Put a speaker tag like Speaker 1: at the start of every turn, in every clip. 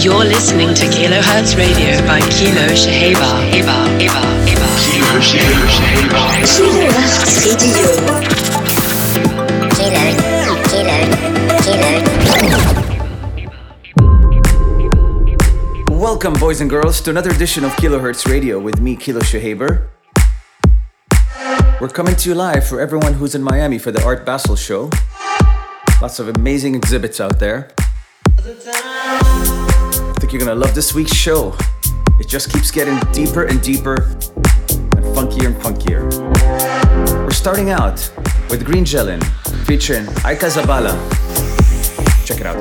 Speaker 1: You're listening to Kilohertz Radio by Kilo Shaheba. Eba, Eba, Eba. Kilo Shaheba. Kilohertz Radio. Kilo,
Speaker 2: Kilo, Kilo. Welcome, boys and girls, to another edition of Kilohertz Radio with me, Kilo Shahaber. We're coming to you live for everyone who's in Miami for the Art Basel show. Lots of amazing exhibits out there. Think you're gonna love this week's show. It just keeps getting deeper and deeper and funkier and funkier. We're starting out with Green Gellin featuring Aika Zabala. Check it out.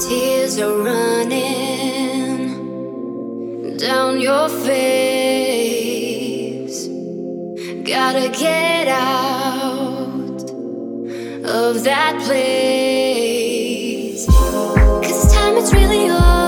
Speaker 3: Tears are running down your face. Gotta get out of that place. It's really over,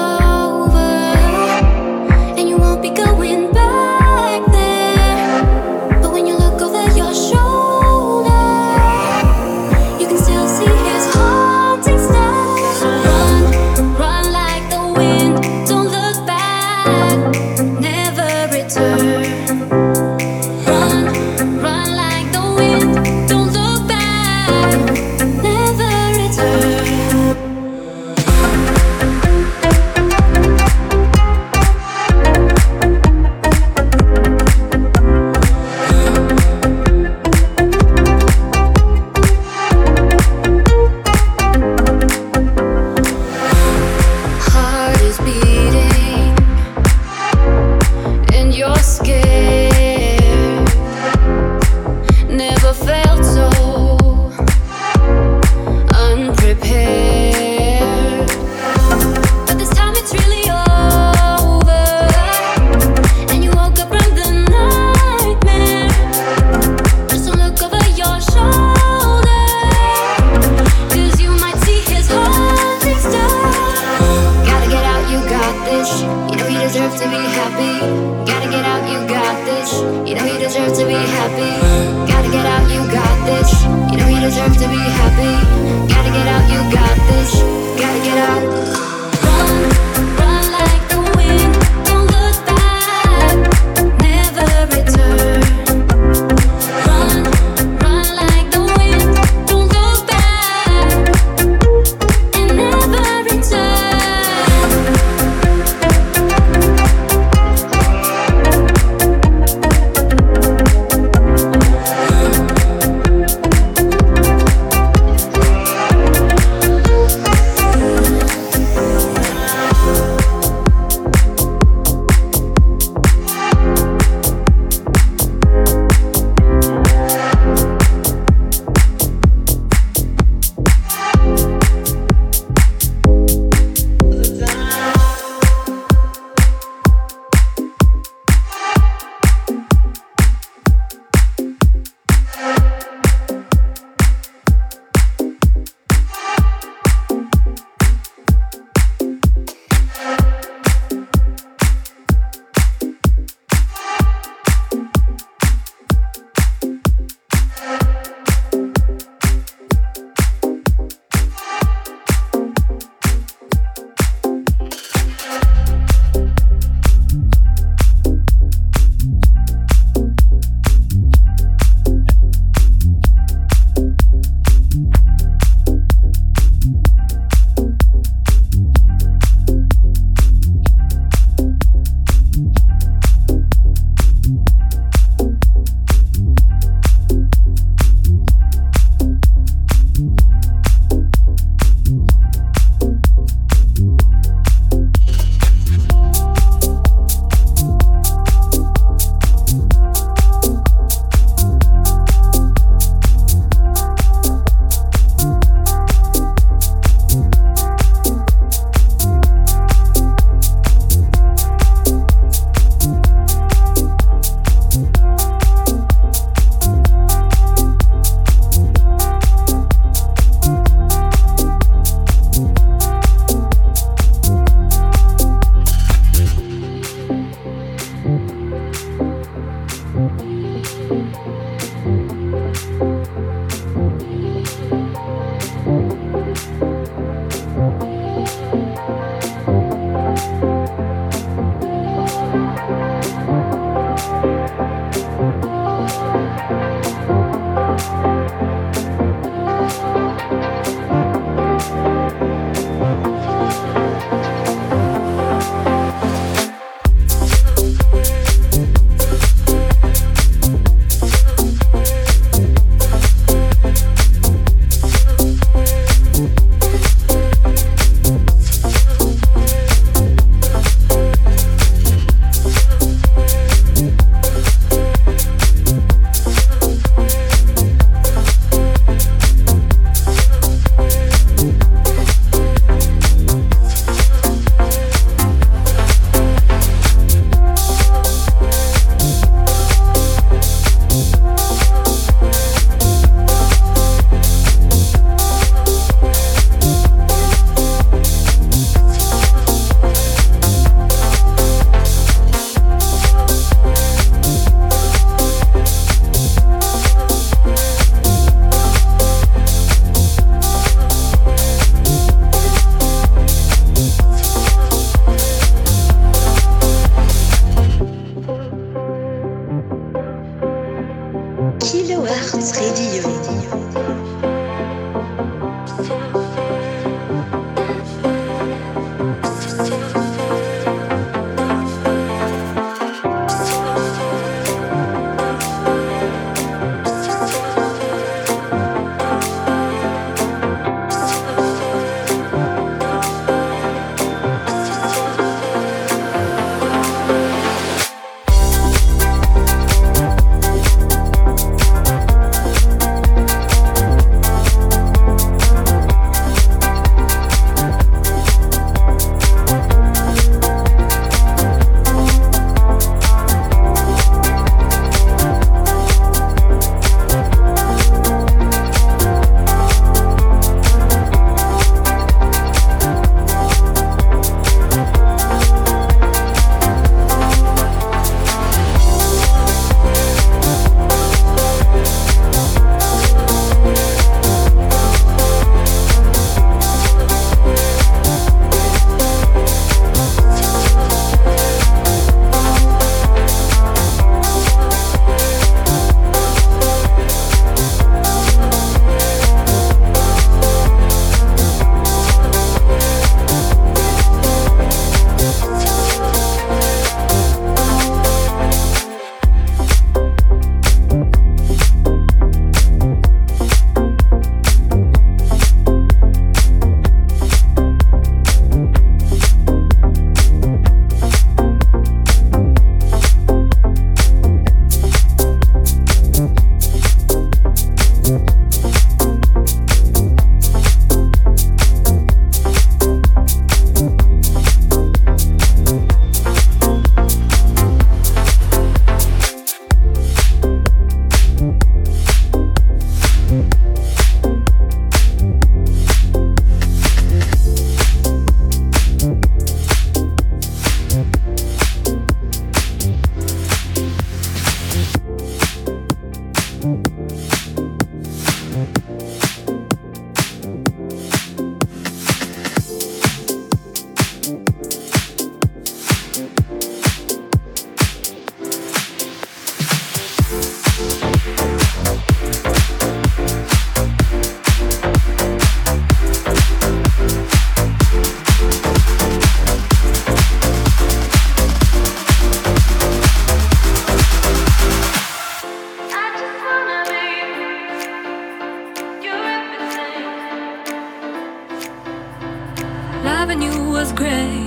Speaker 3: was great.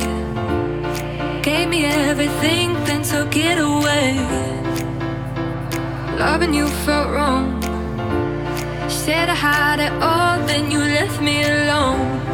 Speaker 3: Gave me everything, then took it away. Loving you felt
Speaker 4: wrong. Said I had it all,
Speaker 3: then you
Speaker 5: left me alone.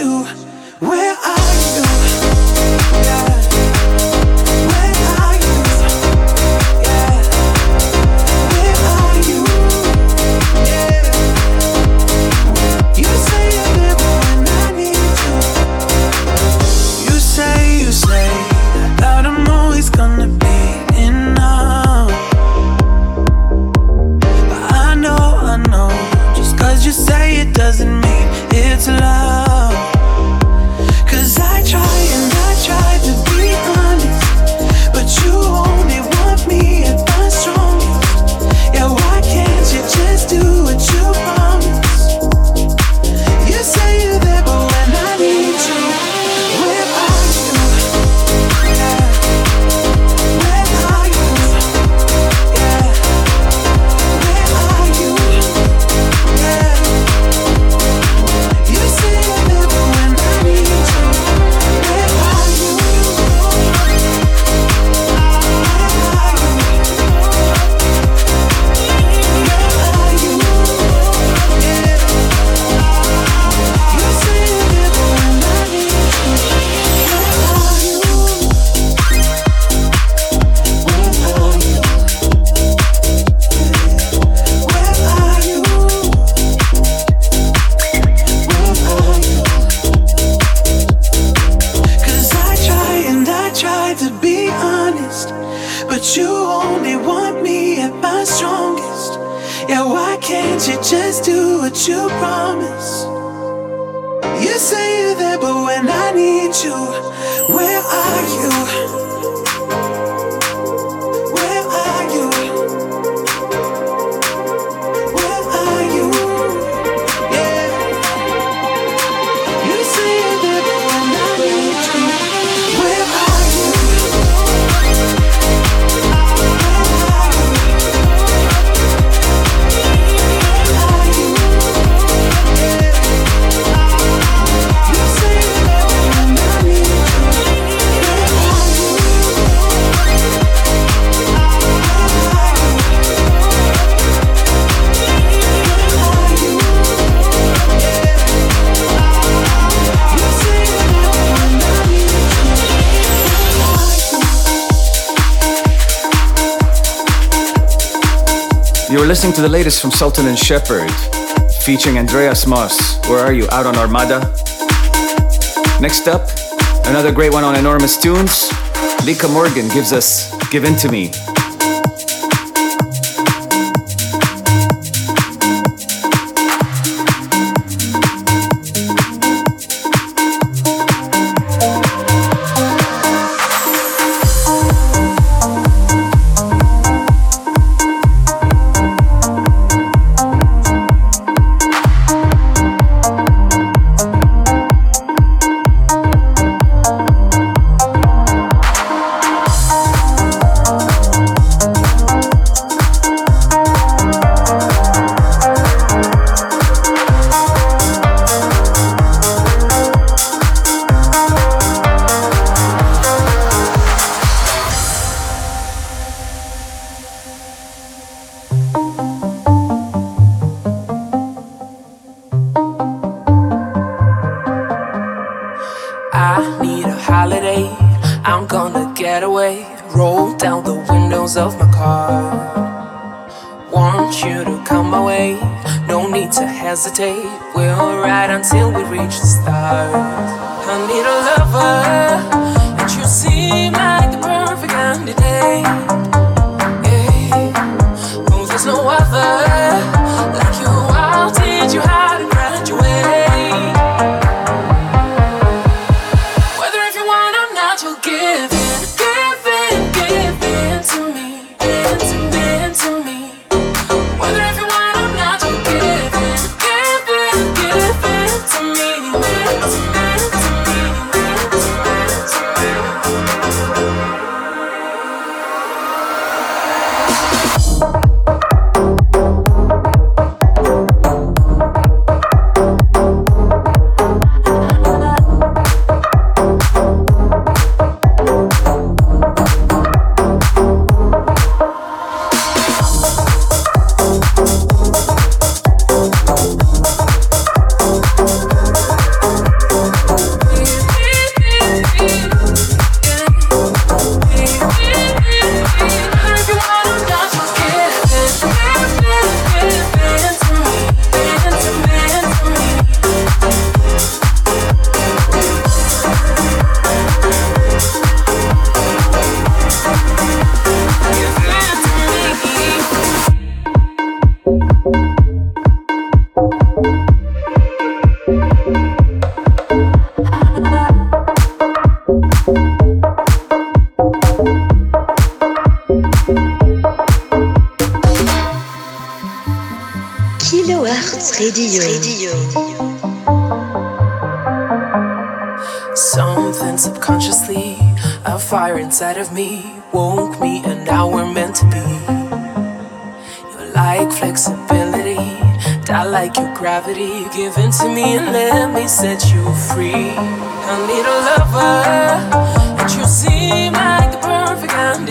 Speaker 5: you. to
Speaker 6: the latest from Sultan and Shepard, featuring Andreas Moss. Where are you? Out on Armada? Next up, another great one on Enormous Tunes. Lika Morgan gives us Give In To Me
Speaker 7: holiday. I'm gonna get away, roll down the windows of my car. Want you to come my way, no need to hesitate. We'll ride until we reach the stars. I need a lover.
Speaker 1: Radio. Radio.
Speaker 7: Something subconsciously, a fire inside of me woke me, and now we're meant to be. You like flexibility, I like your gravity. Give in to me and let me set you free. I need a lover, and you seem like the perfect kind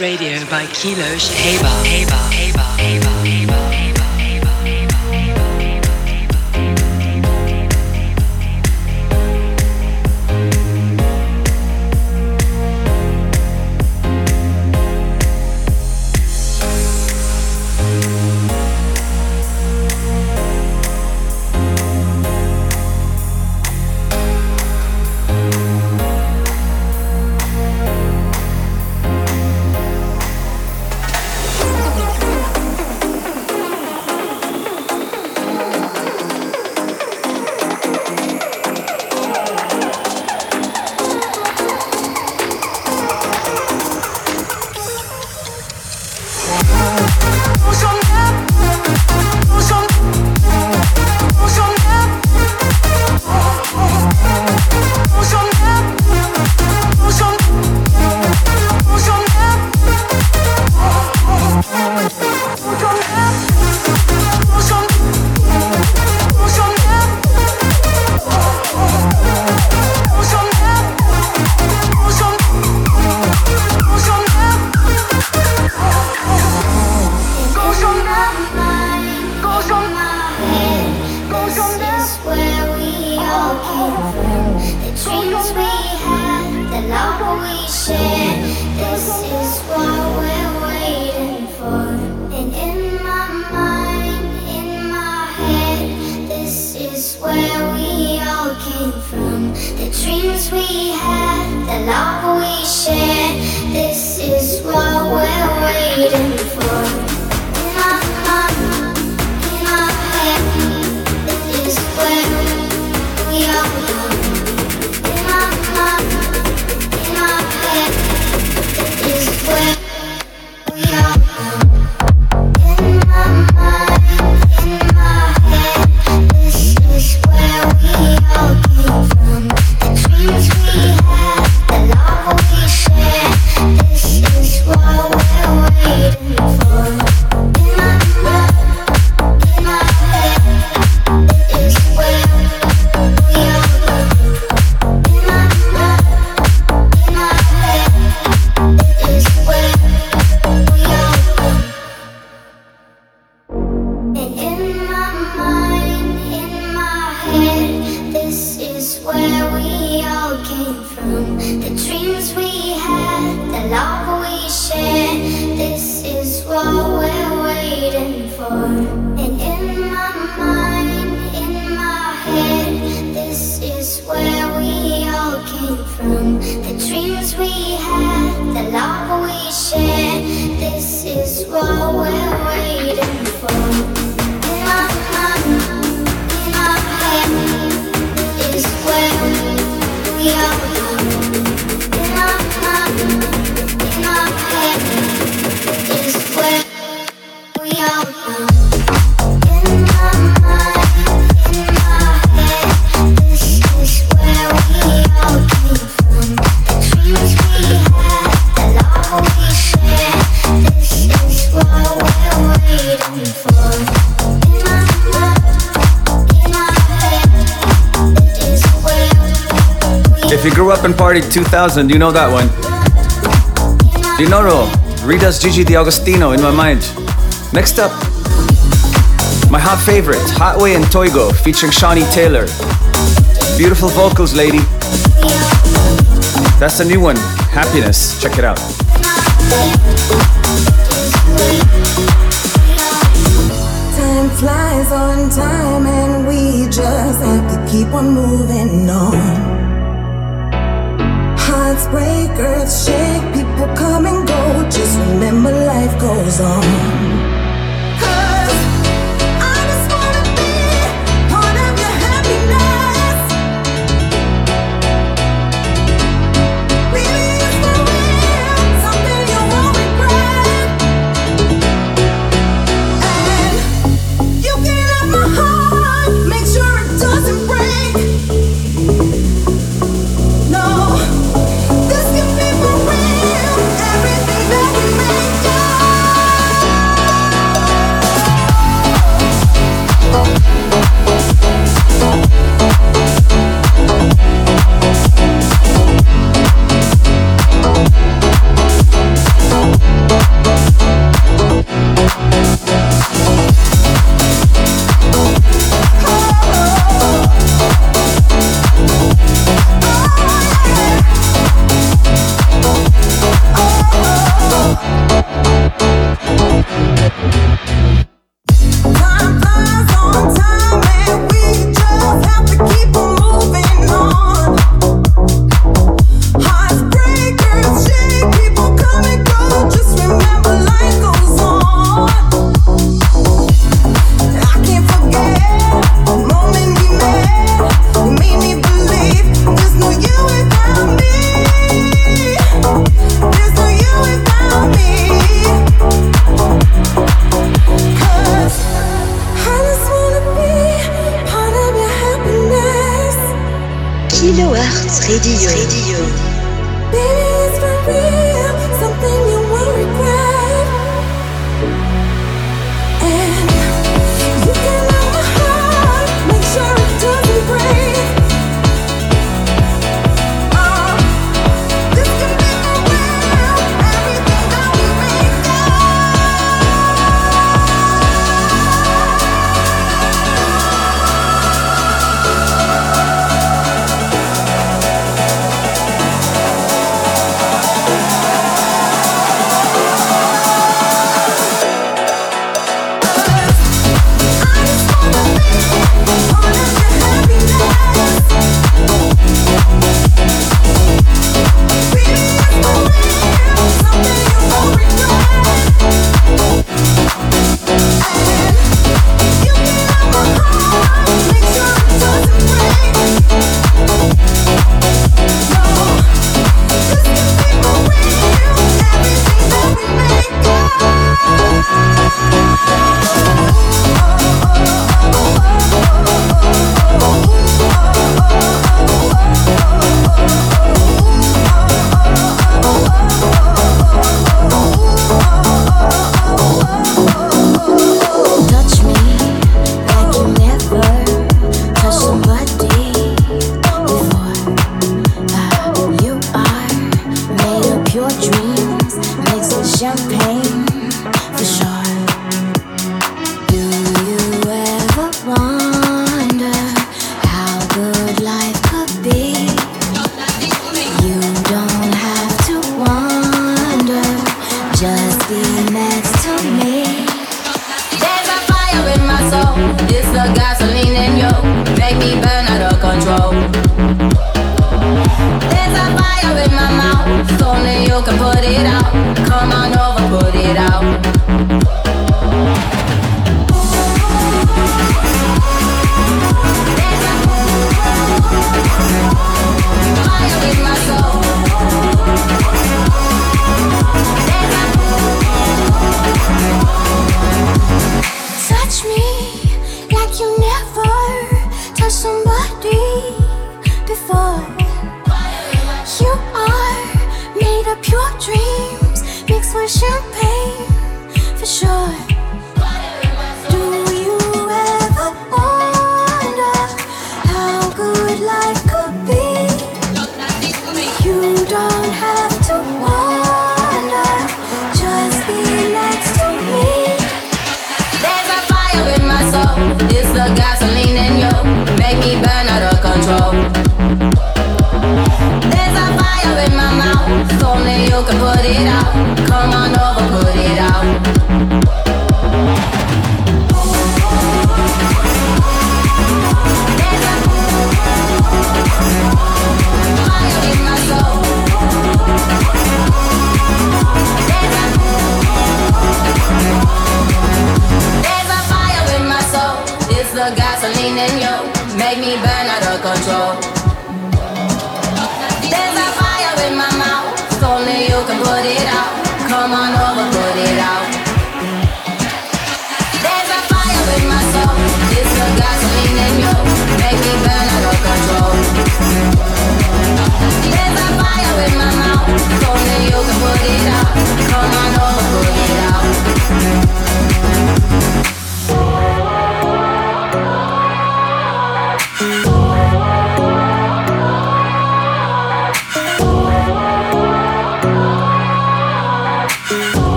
Speaker 1: Radio by Kilo What we're waiting
Speaker 3: for.
Speaker 6: Party 2000, you know that one. Dinoro, Rita's Gigi D'Agostino in my mind. Next up, my hot favorite, Hotway and Toigo featuring Shawnee Taylor. Beautiful vocals, lady. That's the new one, Happiness. Check it out.
Speaker 8: Time flies on time, and we just have to keep on moving on earth shake, people come and go. Just remember life goes on.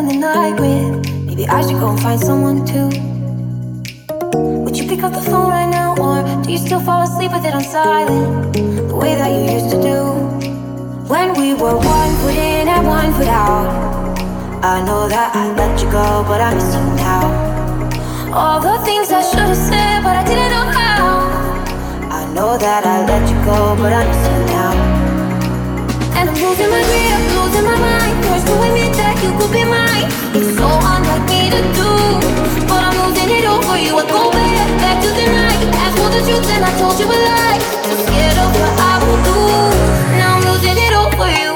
Speaker 3: spend the night with. Maybe I should go and find someone too. Would you pick up the phone right now, or do you still fall asleep with it on silent? The way that you used to do. When we were one foot in and one foot out. I know that I let you go, but I miss you now. All the things I should have said, but I didn't know how. I know that I let you go, but I miss you now. And I'm losing my grip, losing my mind that you could be mine. It's so unlike me to do But I'm losing it all for you. I go back, back to the night. I told the truth and I told you a lie. Scared of what I will do. Now I'm losing it all for you.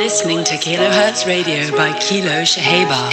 Speaker 1: listening to Kilohertz Radio by Kilo
Speaker 6: Shepard.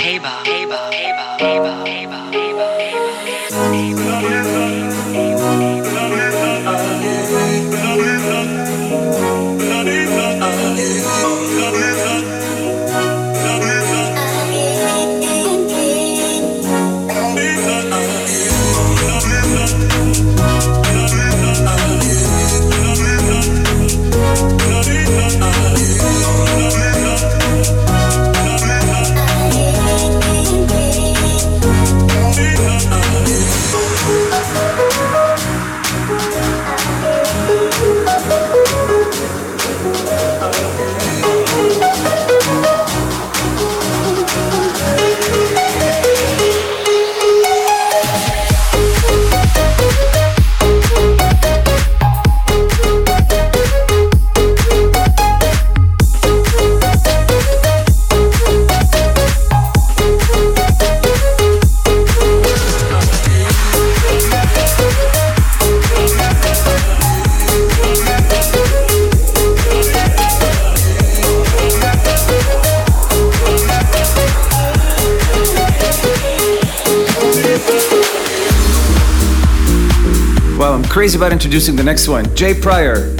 Speaker 6: crazy about introducing the next one. Jay Pryor.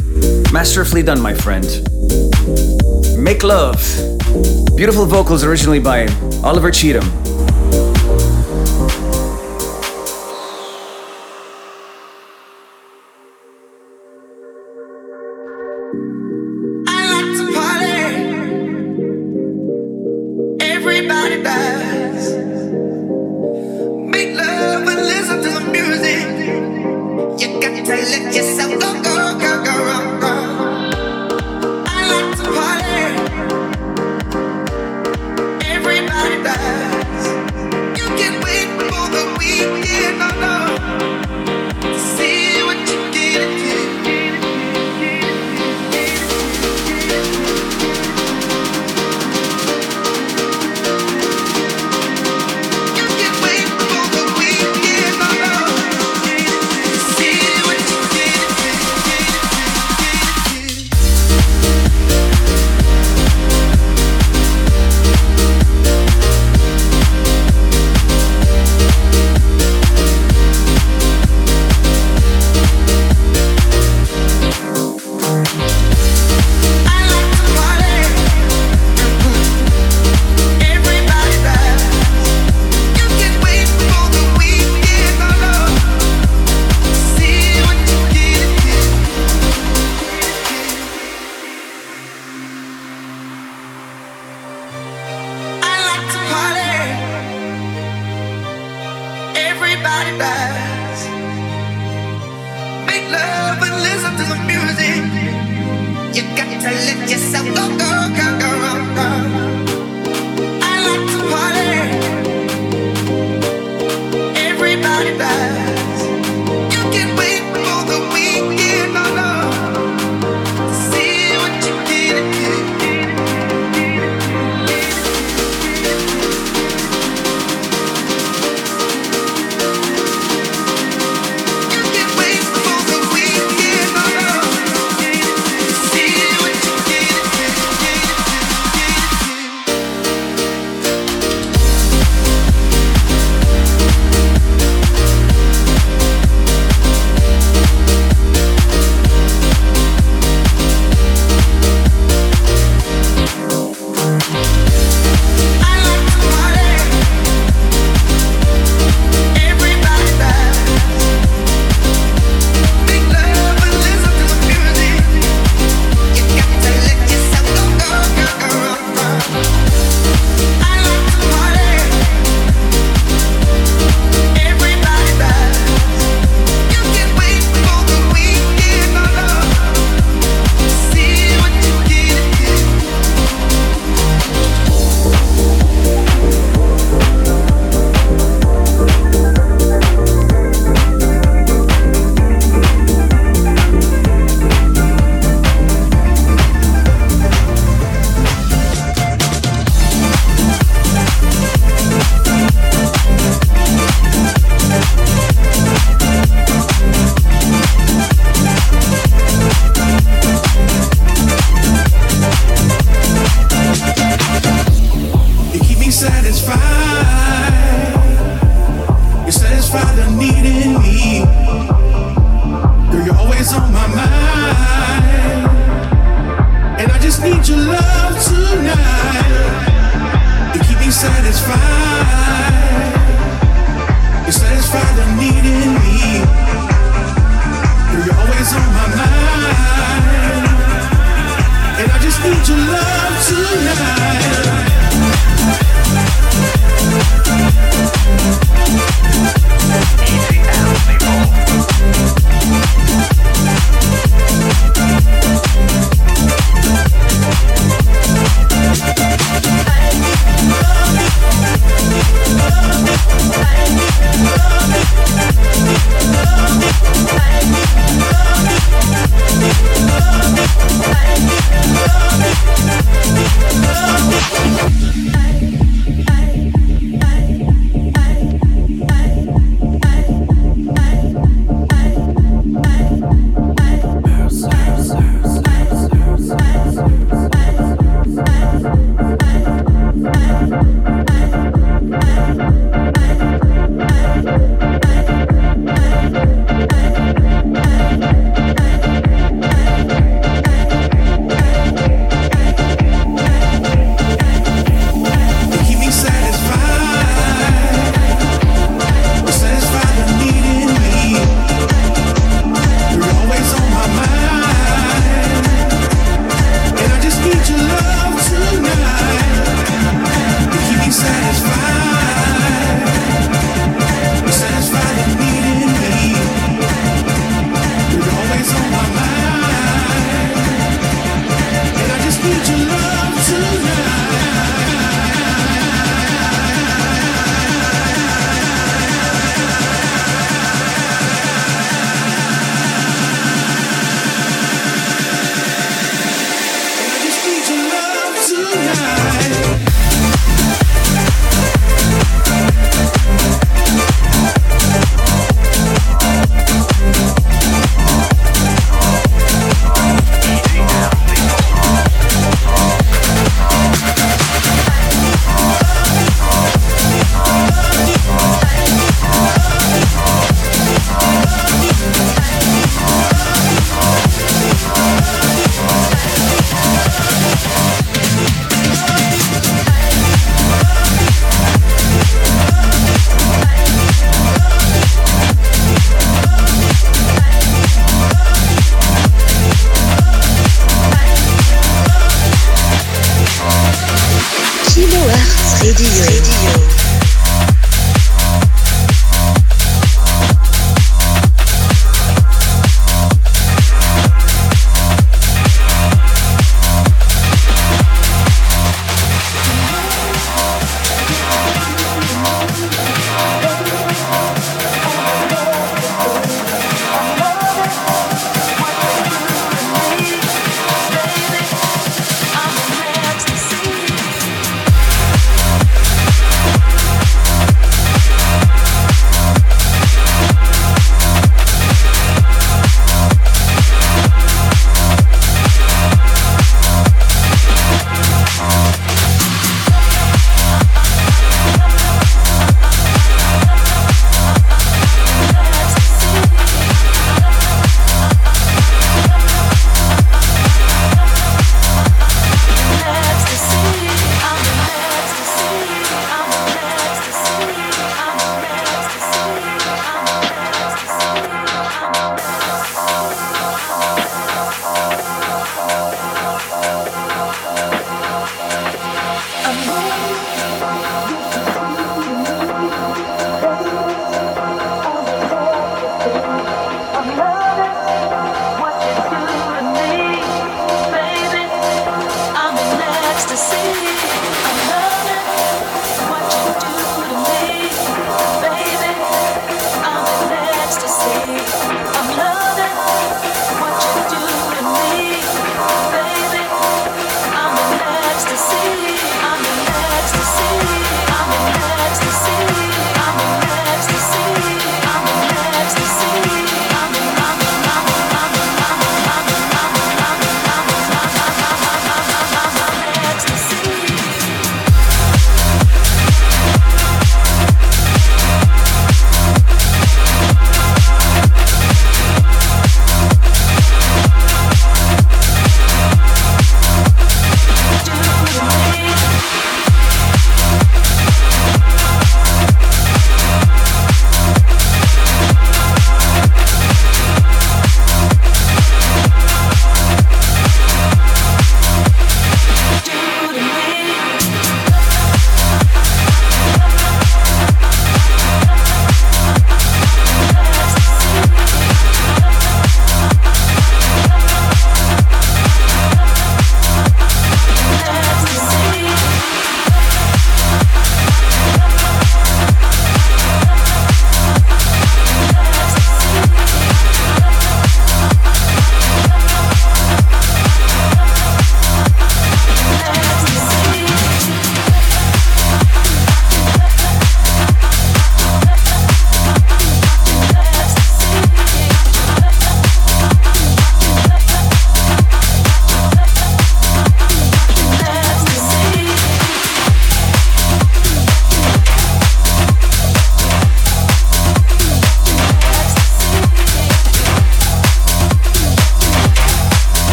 Speaker 6: Masterfully done, my friend. Make Love. Beautiful vocals originally by Oliver Cheatham.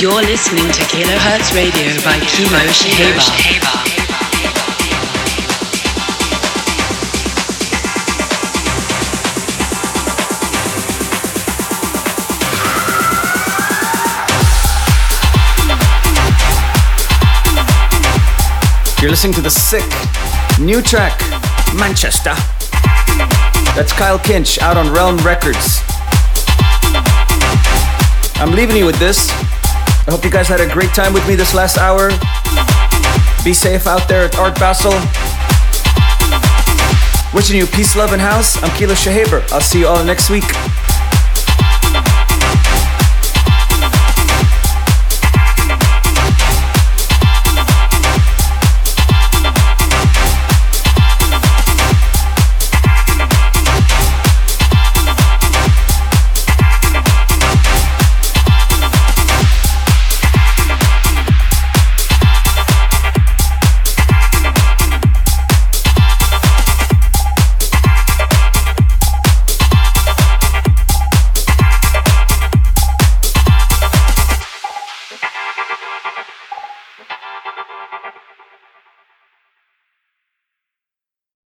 Speaker 1: You're listening to Kilohertz Radio by Kilo Shepard.
Speaker 2: You're listening to the sick new track, Manchester. That's Kyle Kinch out on Realm Records. I'm leaving you with this. I hope you guys had a great time with me this last hour. Be safe out there at Art Basel. Wishing you peace, love, and house. I'm Kilo Shepard. I'll see you all next week.